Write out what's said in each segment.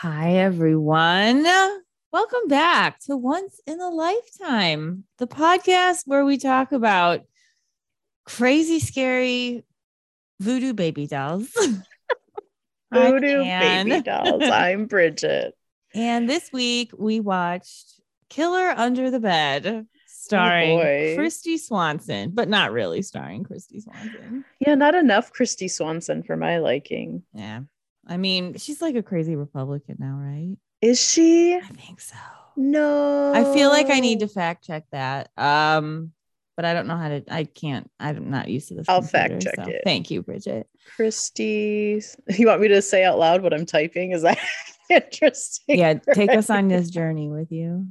Hi, everyone. Welcome back to Once in a Lifetime, the podcast where we talk about crazy, scary voodoo baby dolls. Voodoo baby dolls. I'm Bridget. And this week we watched Killer Under the Bed, oh, starring boy. Kristy Swanson, but not really starring Kristy Swanson. Yeah, not enough Kristy Swanson for my liking. Yeah. I mean, she's like a crazy Republican now, right? Is she? I think so. No. I feel like I need to fact check that. Um, but I don't know how to. I can't. I'm not used to this. I'll fact check so it. Thank you, Bridget. Kristy. You want me to say out loud what I'm typing? Is that interesting? Yeah, take us on this journey with you.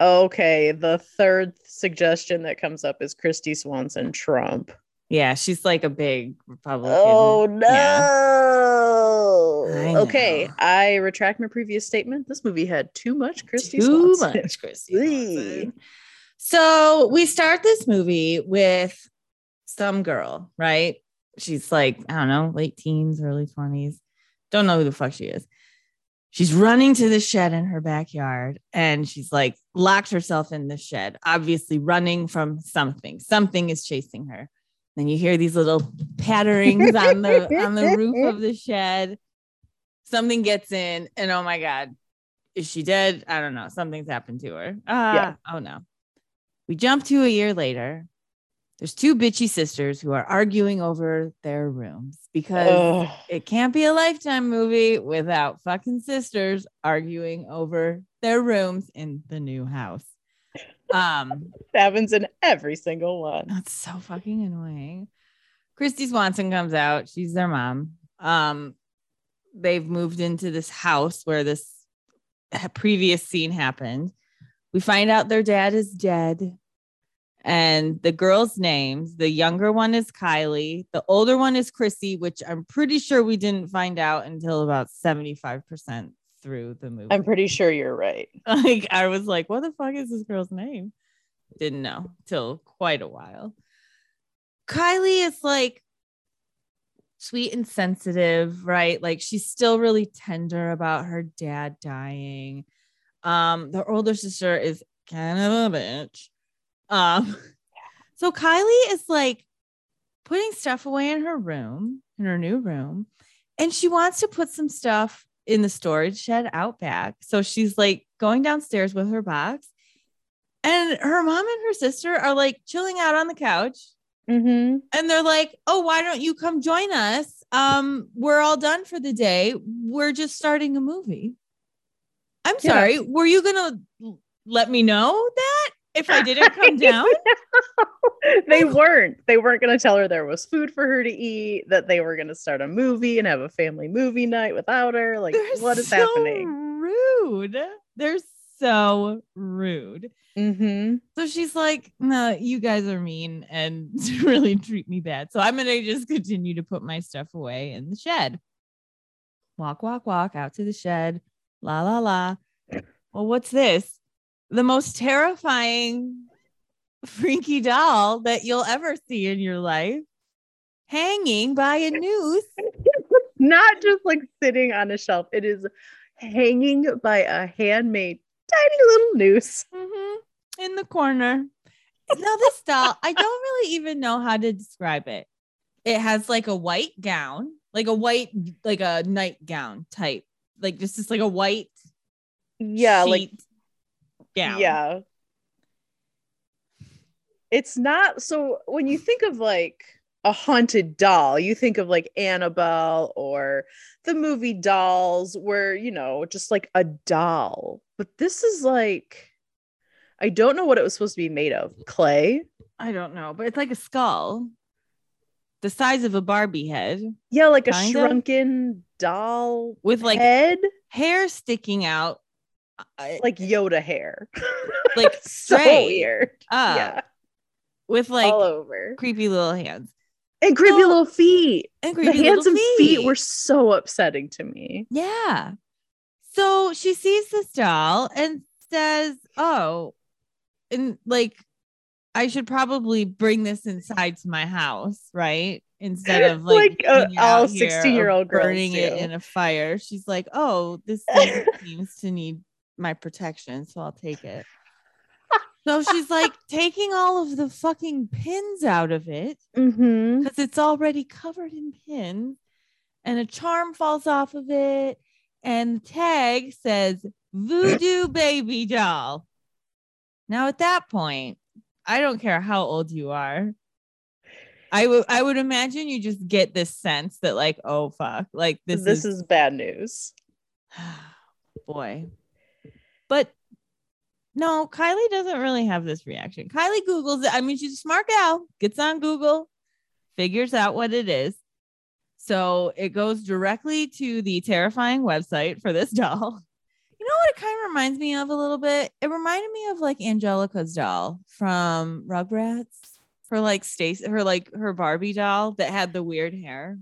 Okay. The third suggestion that comes up is Kristy Swanson Trump. Yeah, she's like a big Republican. Oh no. I Okay. I retract my previous statement. This movie had too much Kristy Too Swanson. much Kristy. So we start this movie with some girl, right? She's like, I don't know, late teens, early 20s. Don't know who the fuck she is. She's running to the shed in her backyard and she's like locked herself in the shed, obviously running from something. Something is chasing her. Then you hear these little patterings on the on the roof of the shed. Something gets in, and oh my god, is she dead? I don't know. Something's happened to her. Ah, Yeah. oh no. We jump to a year later. There's two bitchy sisters who are arguing over their rooms because Ugh. it can't be a lifetime movie without fucking sisters arguing over their rooms in the new house. Um, It happens in every single one. that's so fucking annoying. Christy Swanson comes out. She's their mom. Um, they've moved into this house where this previous scene happened. We find out their dad is dead. And the girls' names, the younger one is Kylie, the older one is Chrissy, which I'm pretty sure we didn't find out until about 75% through the movie. I'm pretty sure you're right. like I was like, what the fuck is this girl's name? Didn't know till quite a while. Kylie is like sweet and sensitive, right? Like she's still really tender about her dad dying. Um, the older sister is kind of a bitch. Um, so Kylie is like putting stuff away in her room, in her new room, and she wants to put some stuff in the storage shed out back. So she's like going downstairs with her box, and her mom and her sister are like chilling out on the couch. Mm-hmm. And they're like, "Oh, why don't you come join us? Um, we're all done for the day. We're just starting a movie." I'm Yeah. sorry. Were you gonna let me know that if I didn't come down? they weren't. They weren't going to tell her there was food for her to eat, that they were going to start a movie and have a family movie night without her. Like, They're what is so happening? Rude. They're so rude. Mm-hmm. So she's like, no, you guys are mean and really treat me bad. So I'm going to just continue to put my stuff away in the shed. Walk, walk, walk out to the shed. La, la, la. Well, what's this? The most terrifying, freaky doll that you'll ever see in your life hanging by a noose. Not just like sitting on a shelf, it is hanging by a handmade tiny little noose. Mhm. in the corner. Now, this doll, I don't really even know how to describe it. It has like a white gown, like a white, like a nightgown type, like just just like a white Yeah, like sheet gown. Yeah. It's not so when you think of like a haunted doll, you think of like Annabelle or the movie dolls where, you know, just like a doll. But this is like I don't know what it was supposed to be made of. Clay? I don't know, but it's like a skull, the size of a Barbie head, Yeah, like a shrunken doll with like head, hair sticking out, uh, like Yoda hair. like so weird. up, yeah, with like all over. creepy little hands And creepy So- little feet. and The creepy hands little and feet were so upsetting to me. Yeah. So she sees this doll and says, Oh, and like, I should probably bring this inside to my house, right? instead of like, Like, uh, all here 16-year-old or girls burning it in a fire. She's like, oh, this thing seems to need my protection, so I'll take it. So she's like taking all of the fucking pins out of it Mm-hmm. because it's already covered in pins, and a charm falls off of it, and the tag says "Voodoo Baby Doll." Now, at that point, I don't care how old you are. I would I would imagine you just get this sense that like, oh fuck, like this, This, is, is bad news. boy. But no, Kylie doesn't really have this reaction. Kylie Googles it. I mean, she's a smart gal, gets on Google, figures out what it is. So it goes directly to the terrifying website for this doll. You know what it kind of reminds me of a little bit? It reminded me of like Angelica's doll from Rugrats. Her like Stacy, her like her Barbie doll that had the weird hair.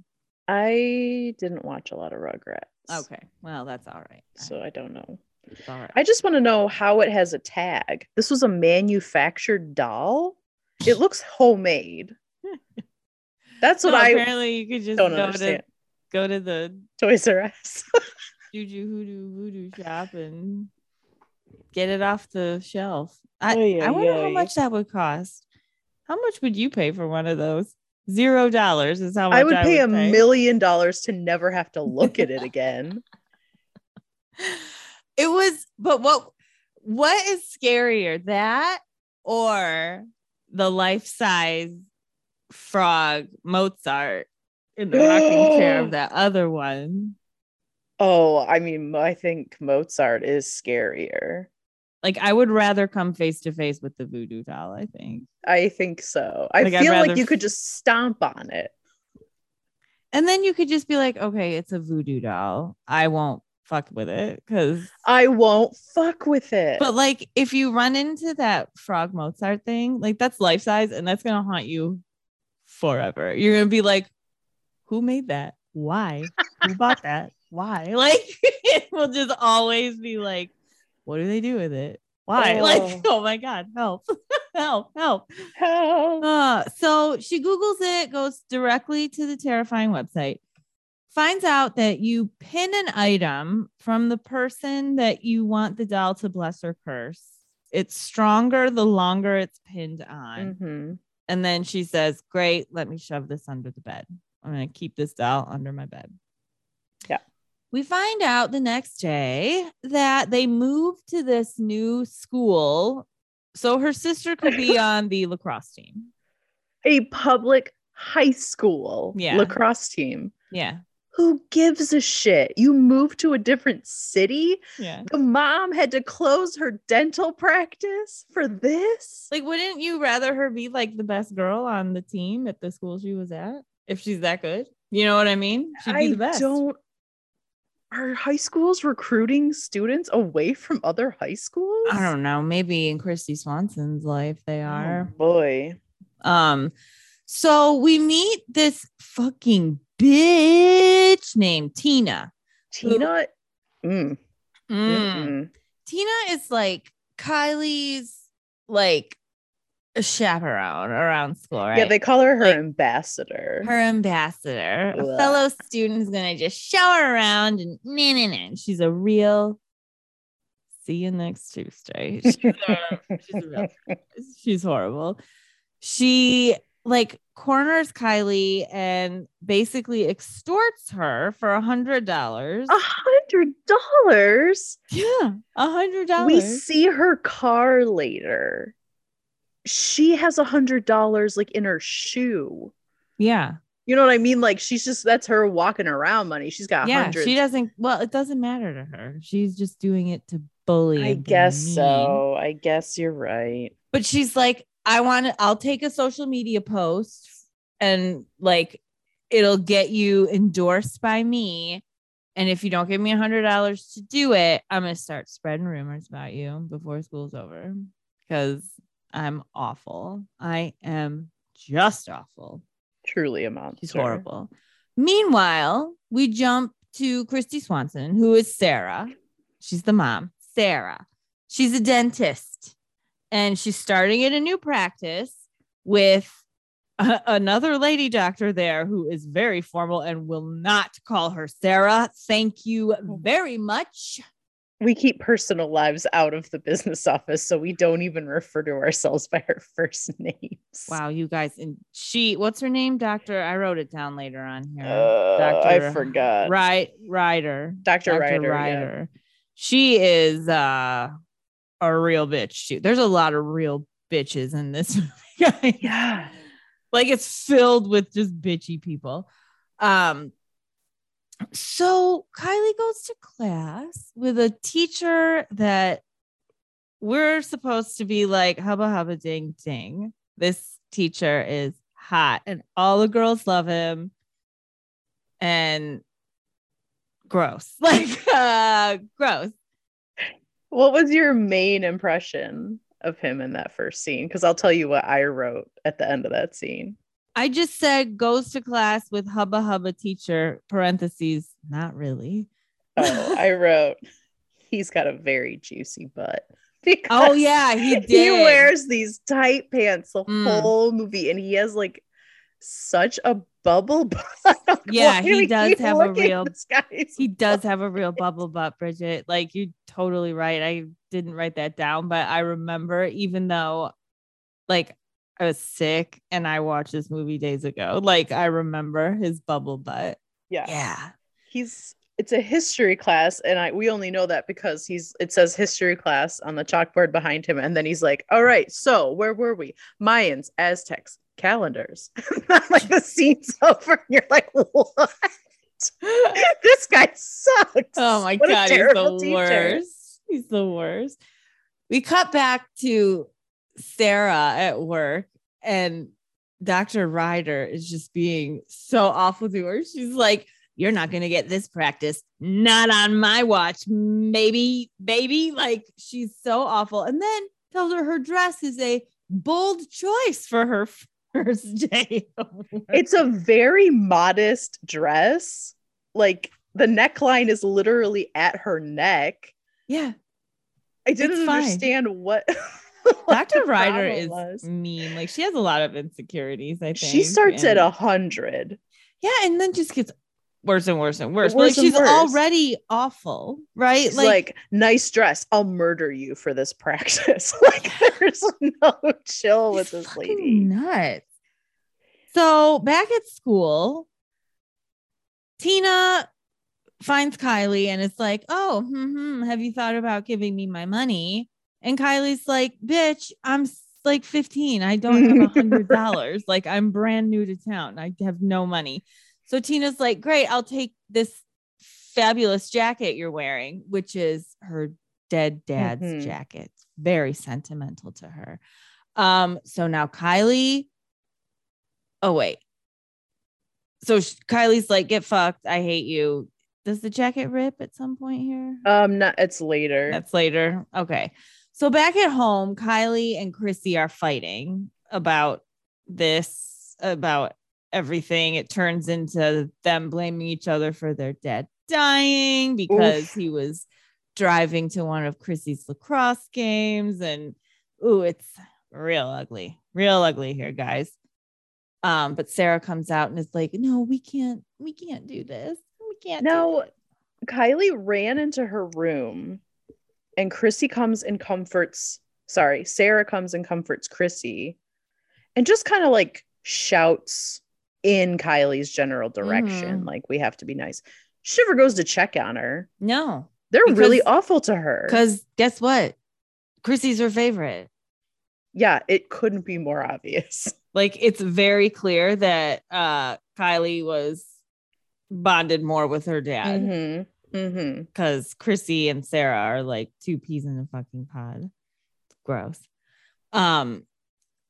I didn't watch a lot of Rugrats. Okay, well that's all right. So I don't know. It's all right. I just want to know how it has a tag. This was a manufactured doll. It looks homemade. That's what No, I apparently you could just don't go understand. to go to the Toys R Us. Juju Hoodoo Voodoo shop and get it off the shelf. I, Oy, I oy, wonder how oy. much that would cost. How much would you pay for one of those? Zero dollars is how much I would pay a million dollars to never have to look at it again. It was, but what what is scarier, that or the life size frog Mozart in the rocking chair of that other one? Oh, I mean, I think Mozart is scarier. Like I would rather come face to face with the voodoo doll. I think. I think so. I Like, feel like you f- could just stomp on it. And then you could just be like, okay, it's a voodoo doll. I won't fuck with it because. I won't fuck with it. But like, if you run into that frog Mozart thing, like that's life size, and that's gonna haunt you forever. You're gonna be like, who made that? Why? Who bought that? Why? Like, it will just always be like, what do they do with it? Why? Like, Oh. oh my god, help, help, help. Help. Uh, so she Googles it, goes directly to the terrifying website, finds out that you pin an item from the person that you want the doll to bless or curse. It's stronger the longer it's pinned on. Mhm. And then she says, Great, let me shove this under the bed. I'm going to keep this doll under my bed. Yeah. We find out the next day that they moved to this new school so her sister could be on the lacrosse team. A public high school Yeah. lacrosse team. Yeah. Who gives a shit? You move to a different city? Yeah. The mom had to close her dental practice for this? Like, wouldn't you rather her be like the best girl on the team at the school she was at if she's that good? You know what I mean? She'd be I the best. don't. Are high schools recruiting students away from other high schools? I don't know. Maybe in Kristy Swanson's life they Oh, are. boy. Um, so we meet this fucking bitch named Tina. Tina. Mm, Mm. mm-mm. Tina is like Kylie's like a chaperone around school, right? Yeah, they call her her Like, ambassador. her ambassador, a fellow student who's gonna just show her around and nah, nah, nah. She's a real. See you next Tuesday. She's a, she's, a real, she's horrible. She like corners Kylie and basically extorts her for a hundred dollars. A hundred dollars. Yeah, a hundred dollars. We see her car later. She has a hundred dollars like in her shoe. Yeah, You know what I mean? Like she's just that's her walking around money. She's got yeah. hundreds. She doesn't. Well, it doesn't matter to her. She's just doing it to bully. I guess mean. so. I guess you're right. but she's like i want to i'll take a social media post and like it'll get you endorsed by me. And if you don't give me a hundred dollars to do it i'm gonna start spreading rumors about you before school's over. Because i'm awful. I am just awful. Truly a monster. she's horrible. Meanwhile we jump to kristy swanson who is sarah. She's the mom. Sarah. She's a dentist and she's starting at a new practice with a- another lady doctor there who is very formal and will not call her Sarah. Thank you very much. We keep personal lives out of the business office, so we don't even refer to ourselves by our first names. Wow, you guys. And she, what's her name? Doctor. I wrote it down later on here. Uh, I forgot. Right, Ryder. Dr. Ryder. yeah. She is uh a real bitch too. There's a lot of real bitches in this movie. Yeah. like it's filled with just bitchy people. Um so Kylie goes to class with a teacher that we're supposed to be like hubba hubba ding ding. This teacher is hot and all the girls love him and gross. Like uh gross. What was your main impression of him in that first scene? Because I'll tell you what I wrote at the end of that scene. I just said goes to class with hubba hubba teacher, parentheses, not really. Oh, I wrote he's got a very juicy butt. Because Oh yeah, he did. he wears these tight pants the Mm. whole movie, and he has like such a bubble butt. Yeah, he does have a real- this guy's he does have a real bubble butt, Bridget. Like you're totally right. I didn't write that down, but I remember even though like I was sick and I watched this movie days ago, like I remember his bubble butt. Yeah. Yeah. he's it's a history class and i we only know that because he's it says history class on the chalkboard behind him and then he's like all right so where were we mayans aztecs calendars like the scene's over and you're like what this guy sucks Oh my What god, he's the teacher. worst. He's the worst. We cut back to Sarah at work, and Dr. Ryder is just being so awful to her. She's like, You're not gonna get this practice, not on my watch, maybe, baby. Like she's so awful. And then tells her her dress is a bold choice for her first day. it's a very modest dress like the neckline is literally at her neck yeah. i didn't understand what what Dr. Ryder is was. mean. Like she has a lot of insecurities, I think. she starts at a hundred Yeah, and then just gets worse and worse and worse. But, Worse like she's worse. already awful, right? She's like, nice dress. I'll murder you for this practice. like, there's no chill with this lady. nuts. So back at school, Tina finds Kylie and it's like, "Oh, hmm, have you thought about giving me my money?" And Kylie's like, "Bitch, I'm like 15. I don't have a hundred dollars. like I'm brand new to town. I have no money." So Tina's like, "Great, I'll take this fabulous jacket you're wearing," which is her dead dad's Mhm. jacket. Very sentimental to her. Um, so now Kylie. Oh wait. So Kylie's like, "Get fucked. I hate you." Does the jacket rip at some point here? Um, no, it's later. That's later. Okay. So back at home, Kylie and Chrissy are fighting about this, about everything. It turns into them blaming each other for their dad dying because Oof. he was driving to one of Chrissy's lacrosse games. And ooh, it's real ugly, real ugly here, guys. Um, but Sarah comes out and is like, no, we can't, we can't do this. We can't No. Kylie ran into her room and Chrissy comes and comforts, sorry, Sarah comes and comforts Chrissy and just kind of like shouts in Kylie's general direction, Mhm. like, we have to be nice. Shiver goes to check on her. No, They're really awful to her. Because guess what? Chrissy's her favorite. yeah, it couldn't be more obvious. Like it's very clear that uh Kylie was bonded more with her dad Mm-hmm. Mm-hmm. because Chrissy and Sarah are like two peas in a fucking pod. Gross. Um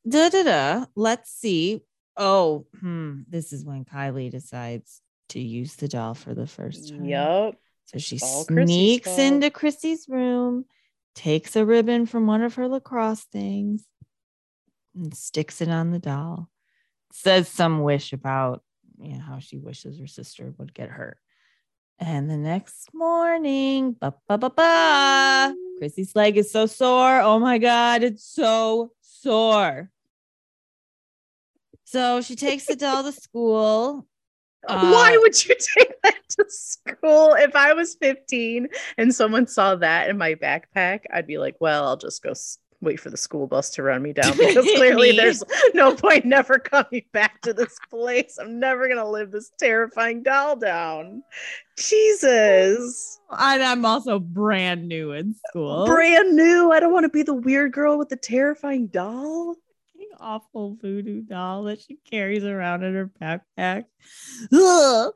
da da da. Let's see. Oh, hmm. This is when Kylie decides to use the doll for the first time. Yep. So she all sneaks into Chrissy's room, takes a ribbon from one of her lacrosse things, and sticks it on the doll. Says some wish about you know, how she wishes her sister would get hurt. And the next morning, ba ba ba ba, Chrissy's leg is so sore. Oh my god, it's so sore. So she takes the doll to school. Why Uh, would you take that to school? If I was 15 and someone saw that in my backpack, I'd be like, well, I'll just go wait for the school bus to run me down because clearly there's no point never coming back to this place. I'm never going to live this terrifying doll down. Jesus. And I'm also brand new in school. Brand new. I don't want to be the weird girl with the terrifying doll. Awful voodoo doll that she carries around in her backpack. Ugh.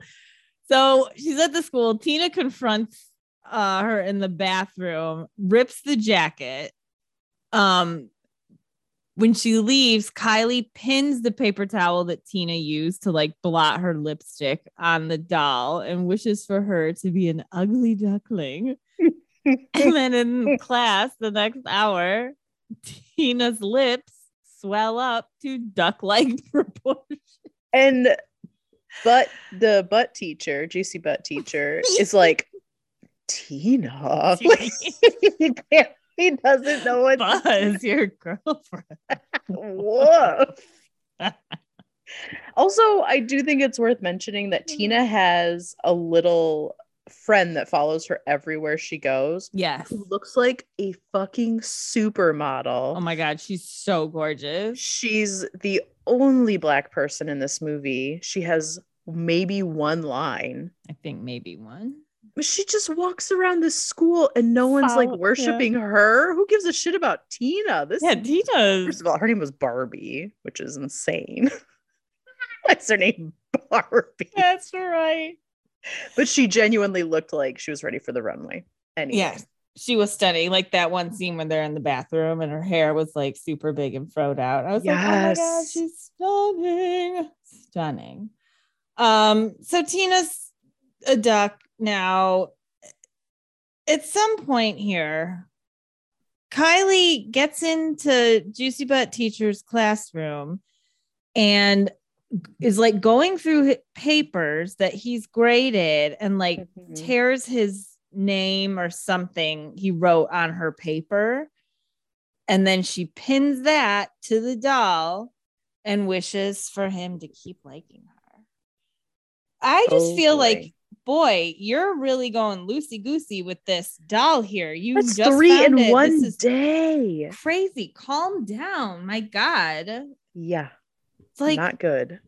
So she's at the school. Tina confronts uh, her in the bathroom, rips the jacket. Um, when she leaves, Kylie pins the paper towel that Tina used to like blot her lipstick on the doll and wishes for her to be an ugly duckling. and then in class, the next hour, Tina's lips swell up to duck-like proportions. And but the butt teacher, juicy butt teacher, is like Tina. Like, he doesn't know what. Buzz, your girlfriend. Woof. also, I do think it's worth mentioning that mm-hmm. Tina has a little friend that follows her everywhere she goes, Yes. who looks like a fucking supermodel. Oh my god, she's so gorgeous. She's the only black person in this movie. She has maybe one line. I think maybe one. But she just walks around this school and no one's like worshiping her. Who gives a shit about Tina? This Yeah, Tina. First of all, her name was Barbie, which is insane. What's her name? Barbie. That's right. But she genuinely looked like she was ready for the runway. Anyway. Yeah, she was stunning. Like that one scene when they're in the bathroom and her hair was like super big and froed out. I was like, oh my god, she's stunning, stunning. Um, so Tina's a duck now. At some point here, Kylie gets into Juicy Butt Teacher's classroom and is like going through papers that he's graded and like Mhm. tears his name or something he wrote on her paper. And then she pins that to the doll and wishes for him to keep liking her. I just Oh, feel boy. like, boy, you're really going loosey goosey with this doll here. You That's just three in it. one day. crazy. Calm down. My God. Yeah, It's like not good.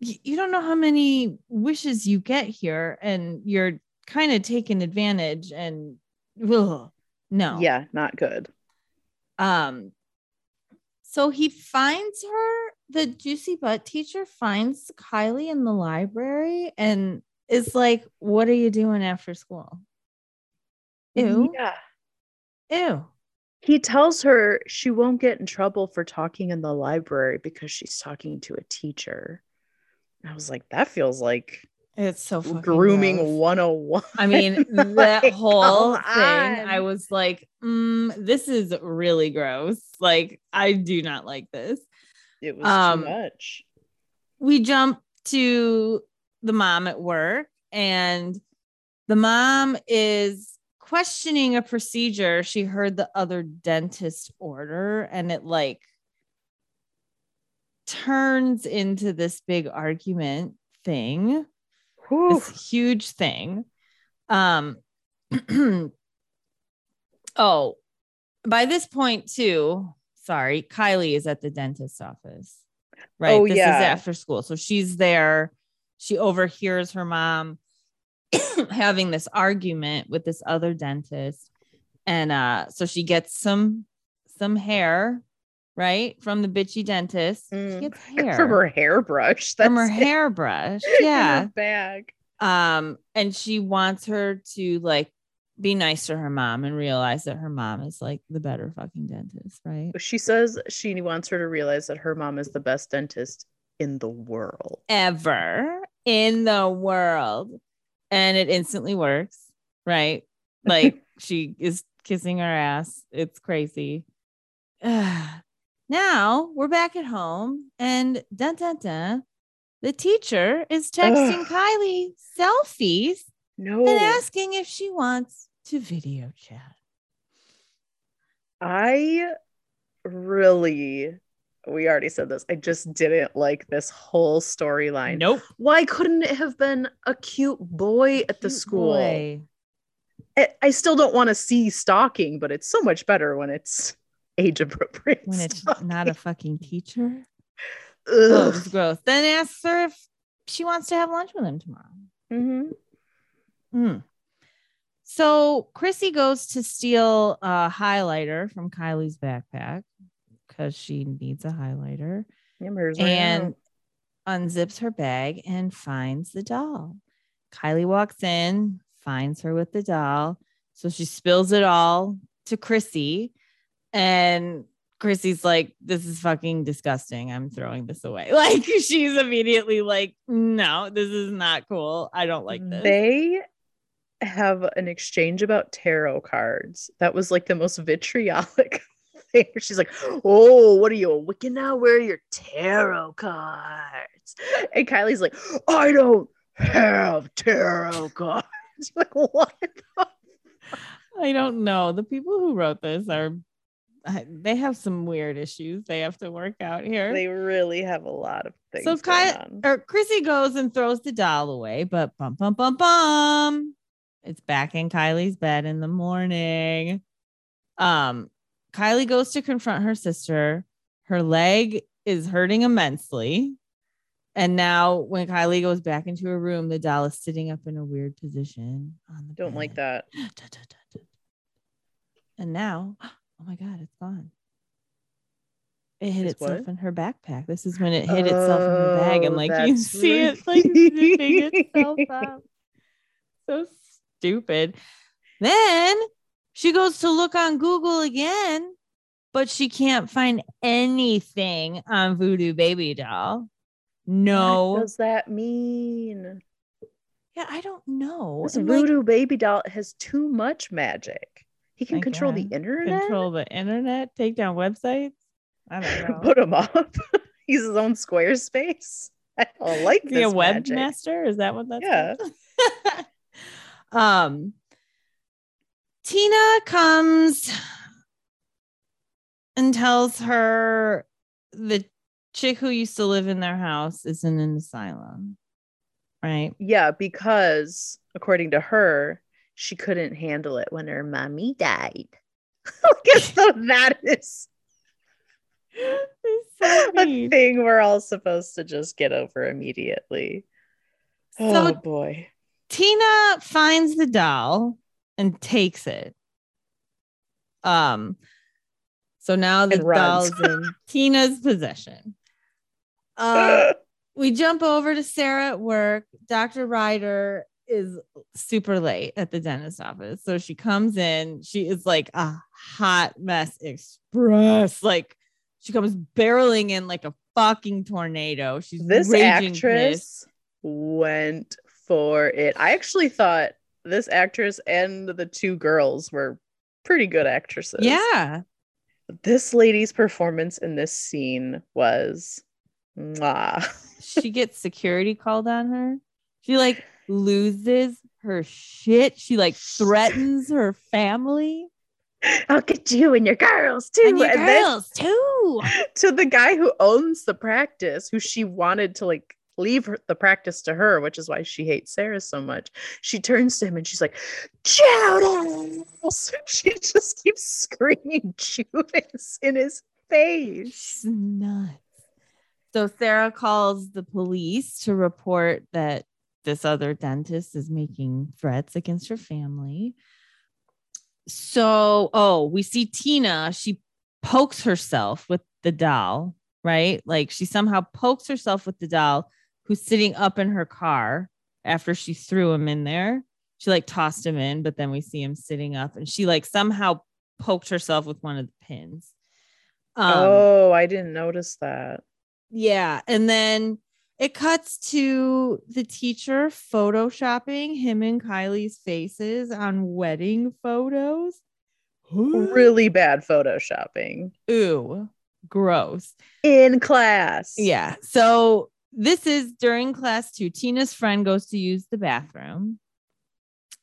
y- you don't know how many wishes you get here, and you're kind of taking advantage. And ugh, no, Yeah, not good. Um, so he finds her. The juicy butt teacher finds Kylie in the library and is like, "What are you doing after school?" Ew, Yeah. ew. He tells her she won't get in trouble for talking in the library because she's talking to a teacher. I was like, that feels like It's so grooming gross. 101. I mean, that Like, whole come thing, I was like, mm, this is really gross. Like, I do not like this. It was Um, too much. We jump to the mom at work, and the mom is questioning a procedure she heard the other dentist order, and it like turns into this big argument thing. This huge thing. Um, oh, by this point, too, sorry, Kylie is at the dentist's office. Right. Oh, this yeah. is after school. So she's there. She overhears her mom having this argument with this other dentist. And uh, so she gets some some hair, right, from the bitchy dentist. Mm. She gets hair From her hairbrush. from her it. hairbrush. Yeah bag. um and she wants her to like be nice to her mom and realize that her mom is like the better fucking dentist right She says she wants her to realize that her mom is the best dentist in the world. ever in the world and it instantly works right like she is kissing her ass it's crazy now we're back at home and dun, dun, dun, the teacher is texting Ugh. kylie selfies No, and asking if she wants to video chat. I really we already said this. I just didn't like this whole storyline. Nope. Why couldn't it have been a cute boy at the Cute school? boy. I, I still don't want to see stalking, but it's so much better when it's age appropriate. When it's stalking. not a fucking teacher. Oh, Ugh. gross. Then asks her if she wants to have lunch with him tomorrow. Mhm. Mm. So Chrissy goes to steal a highlighter from Kylie's backpack because she needs a highlighter Yeah, and out. unzips her bag and finds the doll. Kylie walks in, finds her with the doll. So she spills it all to Chrissy. And Chrissy's like, This is fucking disgusting. I'm throwing this away. Like, she's immediately like, No, this is not cool. I don't like this. They have an exchange about tarot cards. That was like the most vitriolic She's like, "Oh, what are you a Wiccan now? Where are your tarot cards?" And Kylie's like, "I don't have tarot cards." like what? I don't know. The people who wrote this are they have some weird issues they have to work out here. They really have a lot of things. so going Ky- on. or Chrissy goes and throws the doll away, but bum bum bum bum. It's back in Kylie's bed in the morning. Um, Kylie goes to confront her sister. Her leg is hurting immensely. And now when Kylie goes back into her room, the doll is sitting up in a weird position on the don't like that. And now, oh my God, it's gone. It hit It's itself what? in her backpack. This is when it hit itself in her bag, and Oh, like you see it like zipping itself up. So stupid. Then she goes to look on Google again, but she can't find anything on Voodoo Baby Doll. No. What does that mean? yeah, I don't know. This And, like, voodoo baby doll has too much magic. He can control the internet. control the internet, take down websites. I don't know. Put him up. He's his own Squarespace. I don't like Is he a this magic. webmaster? Is that what that's Yeah. um Tina comes and tells her the chick who used to live in their house is in an asylum. Right? Yeah, because according to her, she couldn't handle it when her mommy died. Guess so that is so a thing we're all supposed to just get over immediately. Oh boy. Tina finds the doll and takes it. Um, so now the doll's in Tina's possession. Uh, we jump over to Sarah at work. Dr. Ryder is super late at the dentist office. So she comes in. She is like a hot mess express. Like she comes barreling in like a fucking tornado. She's this actress pissed. went for it. I actually thought this actress and the two girls were pretty good actresses. Yeah. This lady's performance in this scene was mwah. she gets security called on her. She like loses her shit. She like threatens her family I'll get you and your girls too. and your And then girls too. to the guy who owns the practice, who she wanted to like leave her, the practice to her, which is why she hates Sarah so much. She turns to him and she's like, Judas! She just keeps screaming Judas in his face. She's nuts. So Sarah calls the police to report that this other dentist is making threats against her family. So, oh, we see Tina. She pokes herself with the doll, right? Like she somehow pokes herself with the doll who's sitting up in her car after she threw him in there. She like tossed him in, but then we see him sitting up and she like somehow poked herself with one of the pins. Um, oh, I didn't notice that. yeah. And then it cuts to the teacher photoshopping him and Kylie's faces on wedding photos. Really bad photoshopping Ooh, gross. in class. Yeah. So this is during class two. Tina's friend goes to use the bathroom.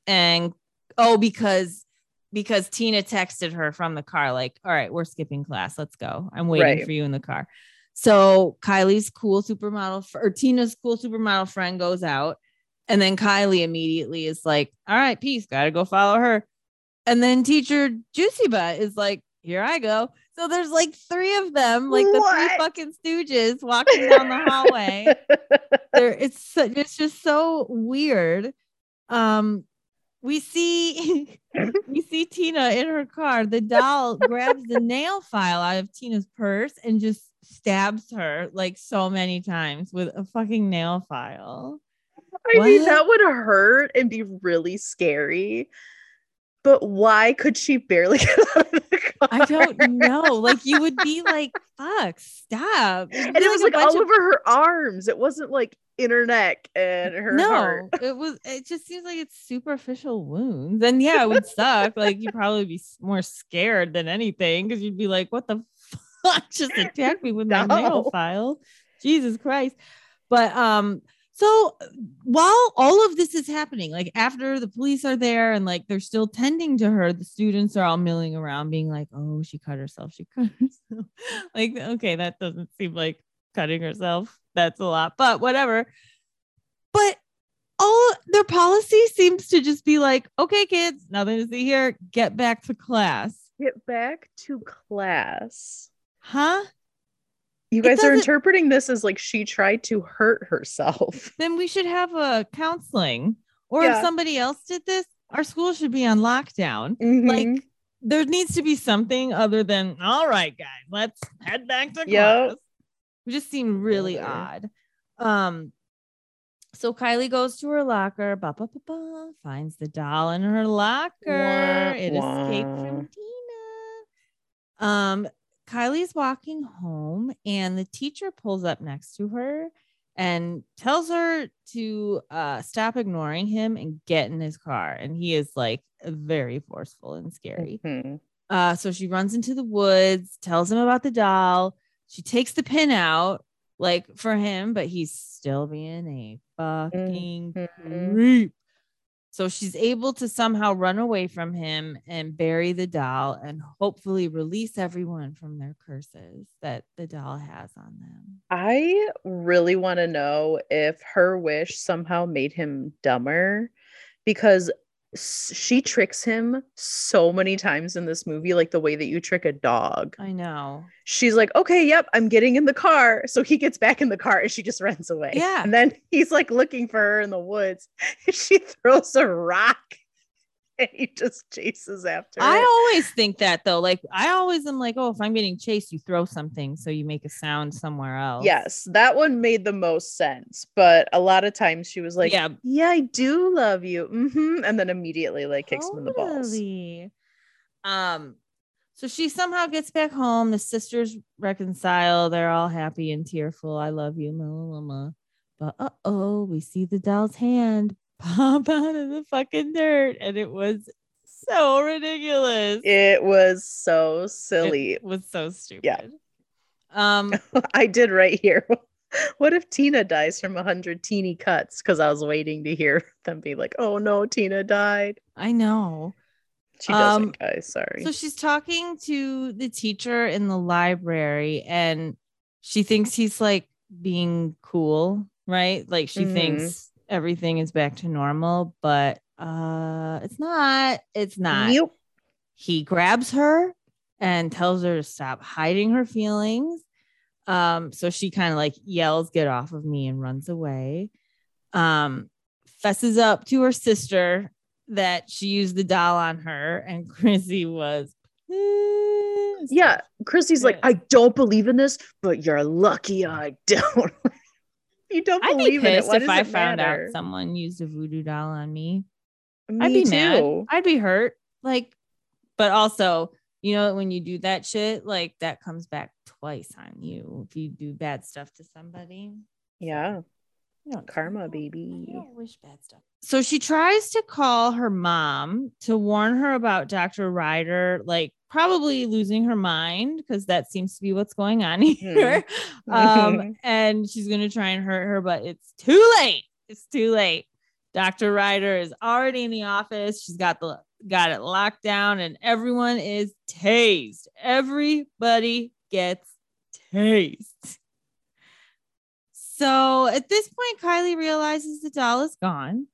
And oh, because because Tina texted her from the car, like, all right, we're skipping class. Let's go. I'm waiting Right. for you in the car. So Kylie's cool supermodel or Tina's cool supermodel friend goes out. And then Kylie immediately is like, all right, peace, gotta go follow her. And then teacher Juicy Butt is like, here I go. So there's like three of them, like the What? three fucking stooges walking down the hallway. there it's so- it's just so weird. Um we see we see Tina in her car. The doll grabs the nail file out of Tina's purse and just stabs her like so many times with a fucking nail file. I mean, that would hurt and be really scary. But why could she barely get out of the car? I don't know. Like you would be like, fuck, stop. It'd And it was a like all of- over her arms. It wasn't like in her neck and her no, heart. it was. It just seems like it's superficial wounds, and yeah, it would suck. like you'd probably be more scared than anything because you'd be like, "What the fuck just attacked me with my nail file?" Jesus Christ! But um, so while all of this is happening, like after the police are there and like they're still tending to her, the students are all milling around, being like, "Oh, she cut herself. She cut herself." like, okay, that doesn't seem like cutting herself. That's a lot, but whatever. But all their policy seems to just be like, okay, kids, nothing to see here. Get back to class. Get back to class. Huh? You guys are interpreting this as like she tried to hurt herself. Then we should have a counseling. Or Yeah. if somebody else did this, our school should be on lockdown. Mhm. Like there needs to be something other than all right, guys, let's head back to Yep. class. It just seemed really odd. Um, so Kylie goes to her locker, ba, ba, ba, ba, finds the doll in her locker. Wah, it escaped from Tina. Um, Kylie's walking home, and the teacher pulls up next to her and tells her to uh, stop ignoring him and get in his car. And he is like very forceful and scary. Mhm. Uh, so she runs into the woods, tells him about the doll. She takes the pin out, like for him, but he's still being a fucking Mhm. creep. So she's able to somehow run away from him and bury the doll and hopefully release everyone from their curses that the doll has on them. I really want to know if her wish somehow made him dumber because she tricks him so many times in this movie, like the way that you trick a dog. I know. She's like, okay, yep, I'm getting in the car. So he gets back in the car and she just runs away. Yeah. And then he's like looking for her in the woods. she throws a rock he just chases after I it. always think that though. Like I always am like, oh, if I'm getting chased, you throw something so you make a sound somewhere else. Yes, that one made the most sense. But a lot of times she was like, yeah, yeah, I do love you. mm-hmm. And then immediately like kicks him in the balls. Um, so she somehow gets back home. The sisters reconcile. They're all happy and tearful. I love you, mama. But uh oh, we see the doll's hand pop out of the fucking dirt, and it was so ridiculous. It was so silly. It was so stupid. Yeah. Um, I did right here. What if Tina dies from a hundred teeny cuts? Because I was waiting to hear them be like, "Oh no, Tina died." I know. She doesn't, Um, guys. Sorry. So she's talking to the teacher in the library and she thinks he's like being cool, right? Like she Mhm. thinks everything is back to normal, but uh it's not. It's not. Nope. He grabs her and tells her to stop hiding her feelings. Um so she kind of like yells get off of me and runs away. Um fesses up to her sister that she used the doll on her and Chrissy was pissed. Yeah, Chrissy's like, "I don't believe in this, but you're lucky I don't." You don't I'd be believe it. pissed Why if I found matter? out someone used a voodoo doll on me. Me I'd be too. mad. I'd be hurt. Like, but also, you know, when you do that shit, like that comes back twice on you if you do bad stuff to somebody. Yeah, You don't- karma, baby. you wish bad stuff. So she tries to call her mom to warn her about Dr. Ryder, like probably losing her mind because that seems to be what's going on here. um, and she's gonna try and hurt her, but it's too late. It's too late. Dr. Ryder is already in the office. She's got the got it locked down, and everyone is tased. Everybody gets tased. So at this point, Kylie realizes the doll is gone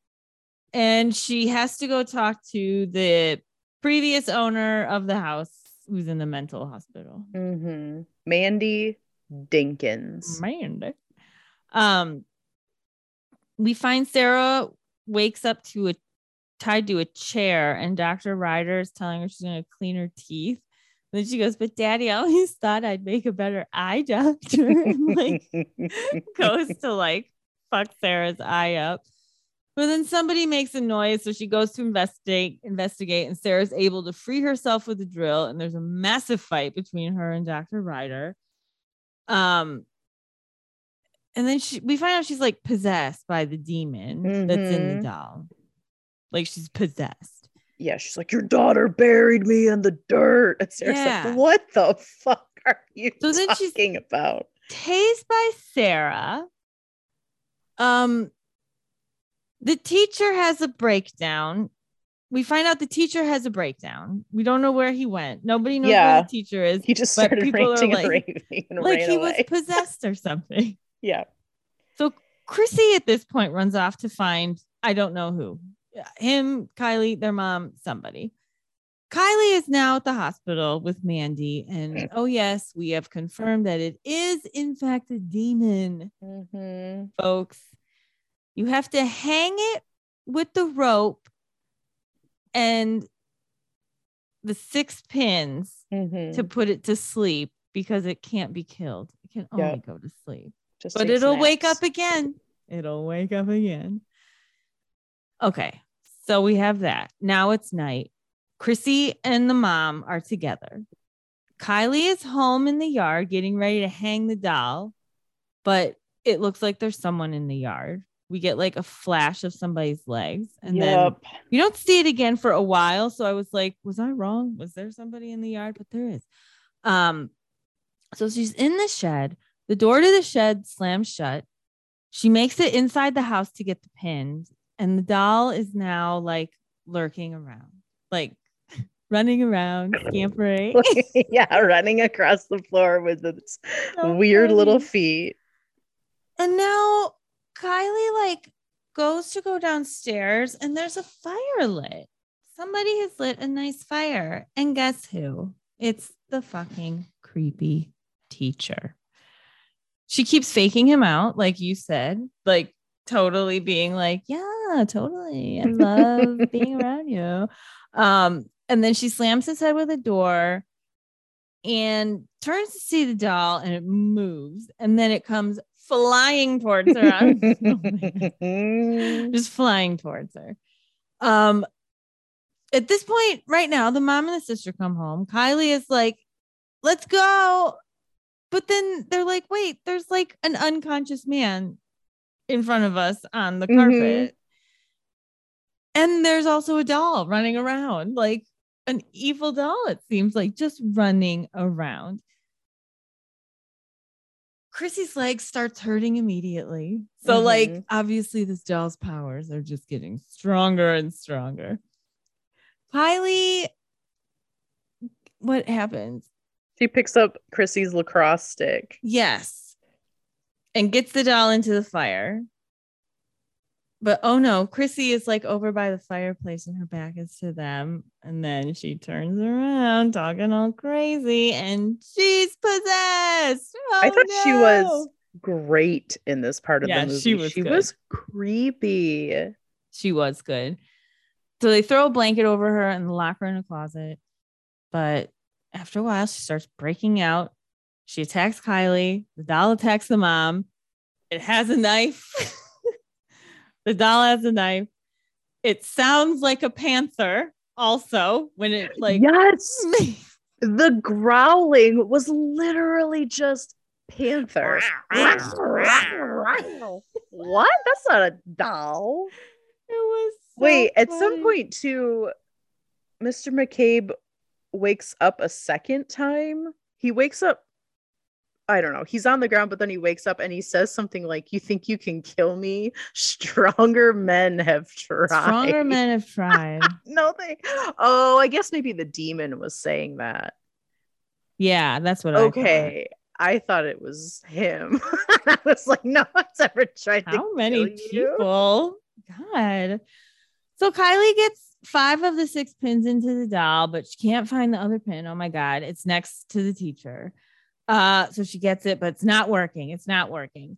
and she has to go talk to the previous owner of the house who's in the mental hospital. Mm-hmm. Mandy Dinkins. Mandy. Um, we find Sarah wakes up to a tied to a chair, and Dr. Ryder is telling her she's going to clean her teeth. Then she goes, But daddy, I always thought I'd make a better eye doctor. and, like goes to like fuck Sarah's eye up. But then somebody makes a noise, so she goes to investigate, investigate, and Sarah's able to free herself with the drill. And there's a massive fight between her and Dr. Ryder. Um, and then she, we find out she's like possessed by the demon that's in the doll. Like she's possessed. Yeah, she's like, Your daughter buried me in the dirt. And Sarah's Yeah. like, What the fuck are you So then she's- talking about? tased by Sarah. Um, the teacher has a breakdown. We find out the teacher has a breakdown. We don't know where he went. Nobody knows where the teacher is. He just started ranting and like- raving and Like he away. was possessed or something. yeah. So Chrissy at this point runs off to find I don't know who. Him, Kylie, their mom, somebody. Kylie is now at the hospital with Mandy. And oh, yes, we have confirmed that it is, in fact, a demon. Mm-hmm. folks. You have to hang it with the rope and the six pins Mm-hmm. to put it to sleep because it can't be killed. It can only Yep. go to sleep. Just But it'll wake up again. It'll wake up again. Okay. So we have that. Now it's night. Chrissy and the mom are together. Kylie is home in the yard getting ready to hang the doll, but it looks like there's someone in the yard. We get like a flash of somebody's legs and then you don't see it again for a while. So I was like, was I wrong? Was there somebody in the yard? But there is. Um, so she's in the shed. The door to the shed slams shut. She makes it inside the house to get the pins, and the doll is now like lurking around, like running around, scampering. yeah, running across the floor with its So weird little feet. And now Kylie like goes to go downstairs and there's a fire lit. Somebody has lit a nice fire. And guess who? It's the fucking creepy teacher. She keeps faking him out, like you said, like totally being like, yeah, totally. I love being around you. Um, and then she slams his head with a door and turns to see the doll and it moves and then it comes flying towards her just flying towards her um at this point right now the mom and the sister come home kylie is like let's go but then they're like wait there's like an unconscious man in front of us on the Mhm. carpet and there's also a doll running around like an evil doll it seems like just running around Chrissy's leg starts hurting immediately. So, like, Mhm. obviously, this doll's powers are just getting stronger and stronger. Kylie, what happens? She picks up Chrissy's lacrosse stick. Yes. And gets the doll into the fire. But oh no, Chrissy is like over by the fireplace and her back is to them. And then she turns around talking all crazy and she's possessed. I Oh, thought she was great in this part of Yeah, the movie. she was she good. was creepy. she was good. So they throw a blanket over her and lock her in a closet. But after a while, she starts breaking out. She attacks Kylie. The doll attacks the mom. It has a knife. the doll has a knife. It sounds like a panther, also, when it like yes, the growling was literally just panther. what? That's not a doll. It was so Wait, at some point, too, Mr. McCabe wakes up a second time. He wakes up. I don't know. He's on the ground, but then he wakes up and he says something like, You think you can kill me? Stronger men have tried. stronger men have tried. no, they. Oh, I guess maybe the demon was saying that. yeah, that's what I thought. Okay. I thought it was him. I was like, no one's ever tried to How many people? God. So Kylie gets five of the six pins into the doll, but she can't find the other pin. Oh my God. It's next to the teacher. Uh, so she gets it, but it's not working. It's not working.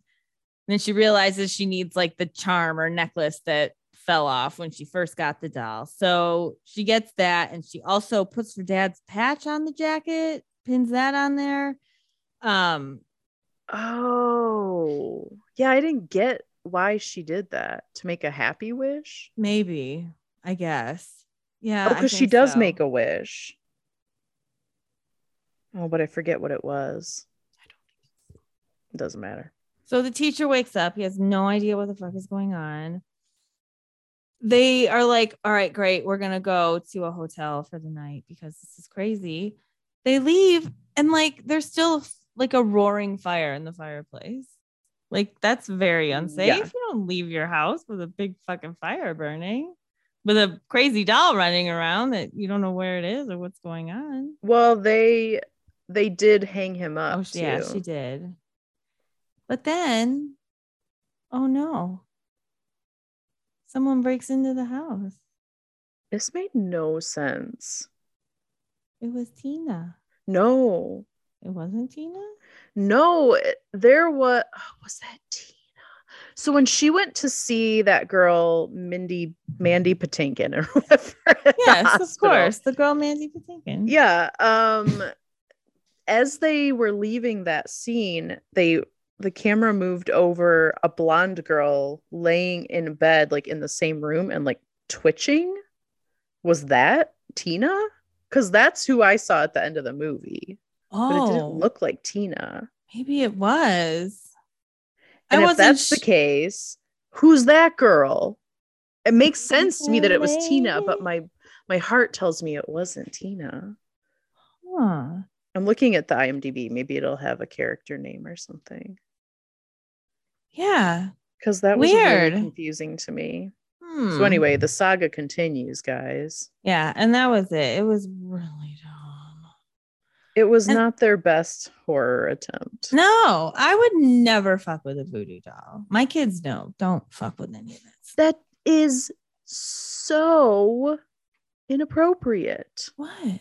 then she realizes she needs like the charm or necklace that fell off when she first got the doll. So she gets that and she also puts her dad's patch on the jacket, pins that on there. Um, Oh, yeah. I didn't get why she did that to make a happy wish. maybe, I guess. Yeah. Oh, because she does so. make a wish. Oh, but I forget what it was. I don't. It doesn't matter. So the teacher wakes up. He has no idea what the fuck is going on. They are like, all right, great. We're going to go to a hotel for the night because this is crazy. They leave and like there's still like a roaring fire in the fireplace. Like that's very unsafe. Yeah. You don't leave your house with a big fucking fire burning with a crazy doll running around that you don't know where it is or what's going on. Well, they they did hang him up. Oh, she, yeah, she did. But then, oh no. Someone breaks into the house. This made no sense. It was Tina. No, It wasn't Tina? no, it- there was was that Tina. So when she went to see that girl, Mindy Mandy Patinkin or whatever, Yes, of course. The girl Mandy Patinkin. Yeah. Um as they were leaving that scene, they the camera moved over a blonde girl laying in bed, like in the same room and like twitching. Was that Tina? Because that's who I saw at the end of the movie. But it Oh, didn't look like Tina. maybe it was. And I if that's the case, who's that girl? It makes sense to me that it was Tina, but my my heart tells me it wasn't Tina. Huh. I'm looking at the IMDb. Maybe it'll have a character name or something. Yeah. Because that was Weird. really confusing to me. Hmm. So anyway, the saga continues, guys. Yeah, and that was it. It was really dumb. It was And- not their best horror attempt. No, I would never fuck with a voodoo doll. My kids know. Don't fuck with any of this. That is so inappropriate What?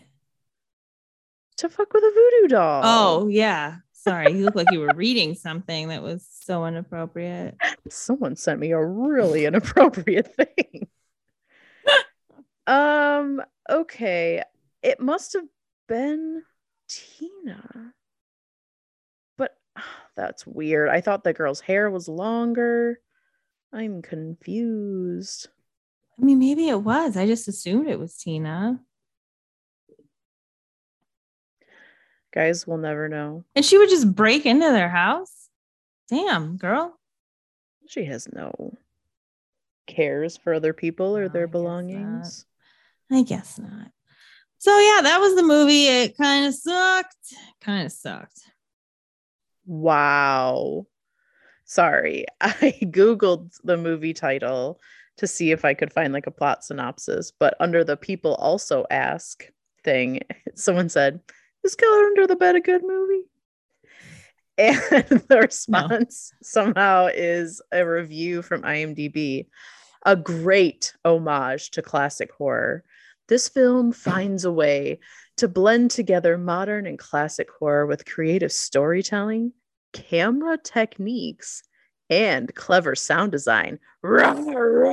To fuck with a voodoo doll. Oh, yeah. Sorry. You look like you were reading something that was so inappropriate. someone sent me a really inappropriate thing. um, okay. It must have been Tina. But that's weird. I thought the girl's hair was longer. I'm confused. I mean, maybe it was. I just assumed it was Tina. Guys, we'll never know. And she would just break into their house. Damn, girl. She has no cares for other people or No, their I guess belongings. I guess not. So yeah, that was the movie. It kind of sucked. Kind of sucked. Wow. Sorry. I Googled the movie title to see if I could find like a plot synopsis, but under the people also ask thing, someone said, Is Killer Under the Bed a good movie? And the response somehow is a review from IMDb, a great homage to classic horror. This film finds a way to blend together modern and classic horror with creative storytelling, camera techniques, and clever sound design. the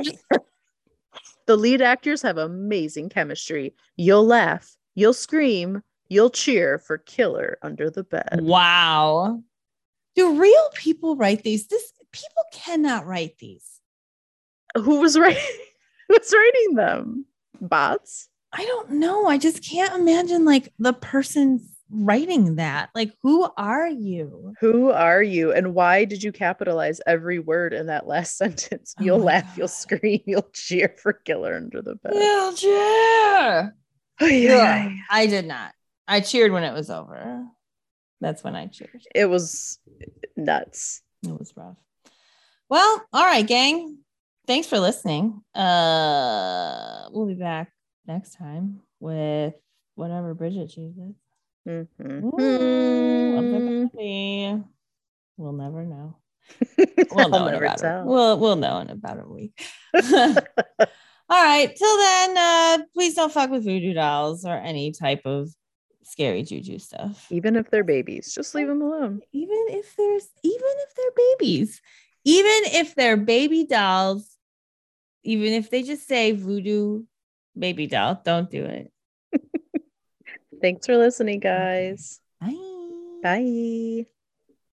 lead actors have amazing chemistry. You'll laugh, you'll scream, you'll cheer for Killer Under the Bed. Wow. Do real people write these? This people cannot write these. Who was writing? who's writing them? Bots? I don't know. I just can't imagine like the person writing that. Like, who are you? Who are you, and why did you capitalize every word in that last sentence? Oh You'll my laugh, you'll scream, you'll cheer for Killer Under the Bed. Wheelchair. Ay, ay, ay. I did not. I cheered when it was over. That's when I cheered. It was nuts. It was rough. Well, all right, gang. Thanks for listening. Uh we'll be back next time with whatever Bridget chooses. Mhm. Ooh. We'll never know. We'll know in about a, we'll we'll know in about a week. All right. Till then, uh, please don't fuck with voodoo dolls or any type of scary juju stuff. Even if they're babies, just leave them alone. Even if there's even if they're babies, even if they're baby dolls, even if they just say voodoo baby doll, don't do it. Thanks for listening, guys. Bye. Bye.